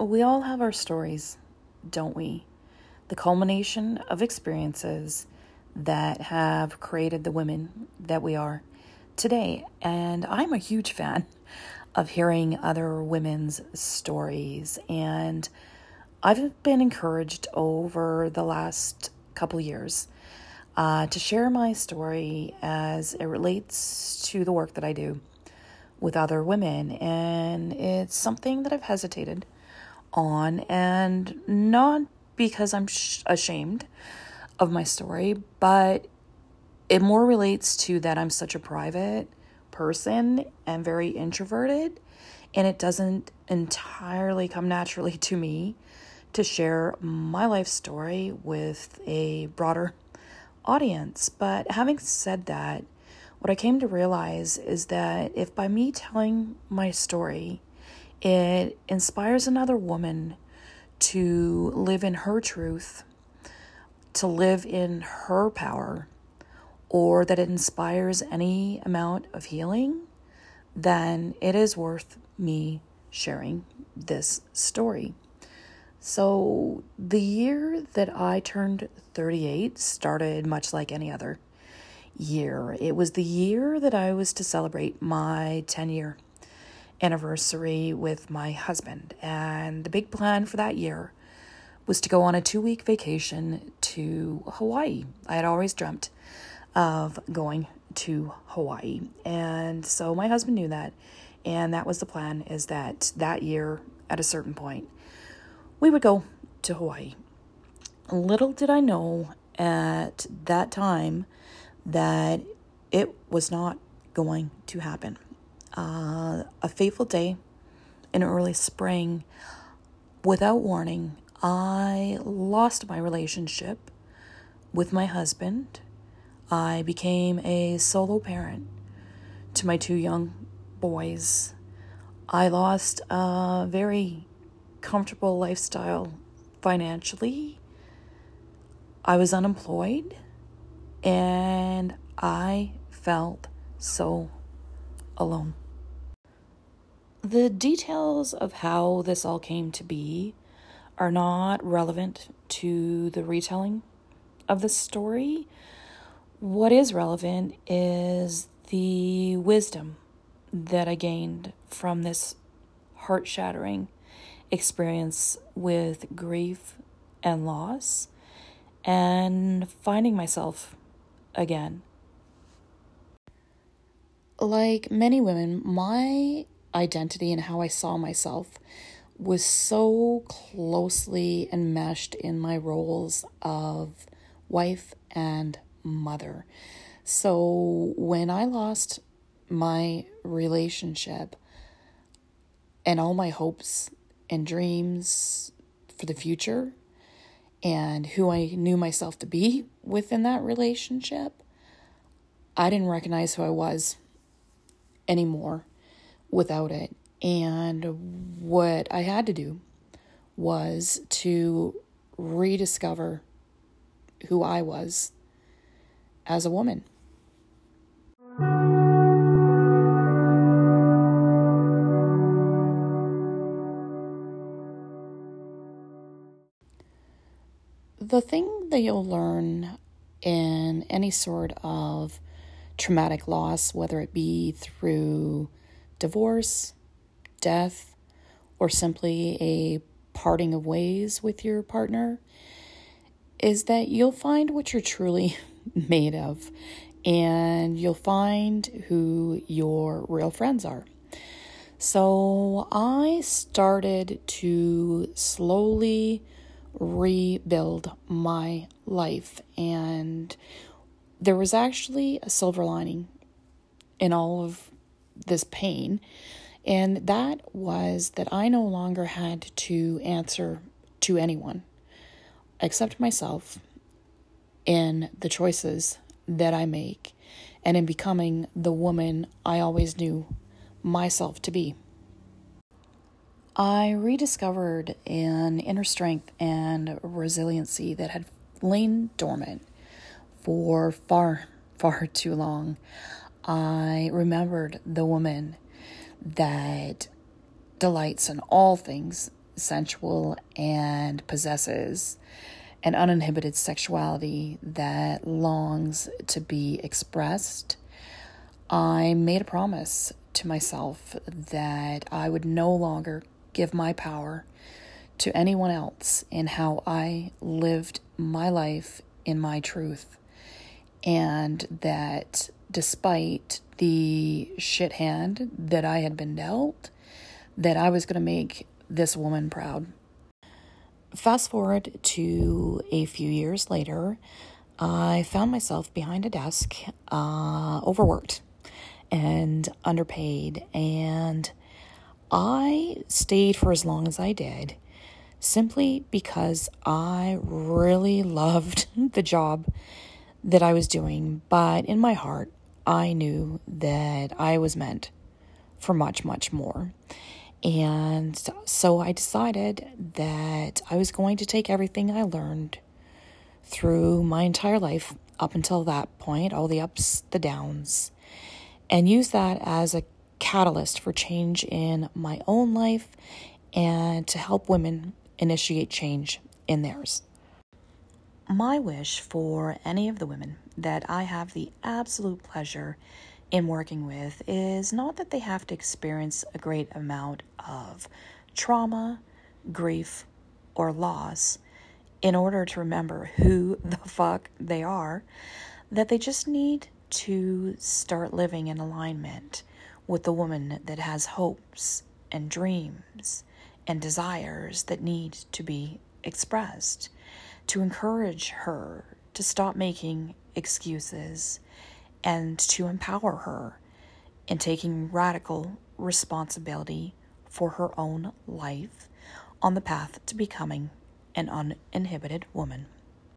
We all have our stories, don't we? The culmination of experiences that have created the women that we are today. And I'm a huge fan of hearing other women's stories. And I've been encouraged over the last couple years uh, to share my story as it relates to the work that I do with other women. And it's something that I've hesitated on, and not because I'm sh- ashamed of my story, but it more relates to that I'm such a private person and very introverted, and it doesn't entirely come naturally to me to share my life story with a broader audience. But having said that, what I came to realize is that if by me telling my story, it inspires another woman to live in her truth, to live in her power, or that it inspires any amount of healing, then it is worth me sharing this story. So, the year that I turned 38 started much like any other year. It was the year that I was to celebrate my 10 year anniversary with my husband. And the big plan for that year was to go on a two week vacation to Hawaii. I had always dreamt of going to Hawaii. And so my husband knew that. And that was the plan is that that year, at a certain point, we would go to Hawaii. Little did I know at that time that it was not going to happen. Uh, a fateful day in early spring, without warning, I lost my relationship with my husband I became a solo parent to my two young boys. I lost a very comfortable lifestyle financially. I was unemployed and I felt so alone. The details of how this all came to be are not relevant to the retelling of the story what is relevant is the wisdom that I gained from this heart shattering experience with grief and loss and finding myself again. Like many women, my identity and how I saw myself was so closely enmeshed in my roles of wife and mother. So when I lost my relationship and all my hopes and dreams for the future and who I knew myself to be within that relationship, I didn't recognize who I was anymore without it. And what I had to do was to rediscover who I was as a woman. The thing that you'll learn in any sort of traumatic loss, whether it be through divorce, death, or simply a parting of ways with your partner, is that you'll find what you're truly made of, and you'll find who your real friends are. So I started to slowly rebuild my life, and there was actually a silver lining in all of this pain, and that was that I no longer had to answer to anyone except myself in the choices that I make and in becoming the woman I always knew myself to be. I rediscovered an inner strength and resiliency that had lain dormant for far, far too long. I remembered the woman that delights in all things sensual, and possesses an uninhibited sexuality that longs to be expressed, I made a promise to myself that I would no longer give my power to anyone else in how I lived my life in my truth. And that despite the shit hand that I had been dealt, that I was going to make this woman proud. Fast forward to a few years later, I found myself behind a desk, uh, overworked and underpaid, and I stayed for as long as I did simply because I really loved the job that I was doing. But in my heart, I knew that I was meant for much, much more. And so I decided that I was going to take everything I learned through my entire life up until that point, all the ups, the downs, and use that as a catalyst for change in my own life and to help women initiate change in theirs. My wish for any of the women that I have the absolute pleasure in working with is not that they have to experience a great amount of trauma, grief, or loss in order to remember who the fuck they are, that they just need to start living in alignment with the woman that has hopes and dreams and desires that need to be expressed, to encourage her to stop making excuses and to empower her in taking radical responsibility for her own life on the path to becoming an uninhibited woman.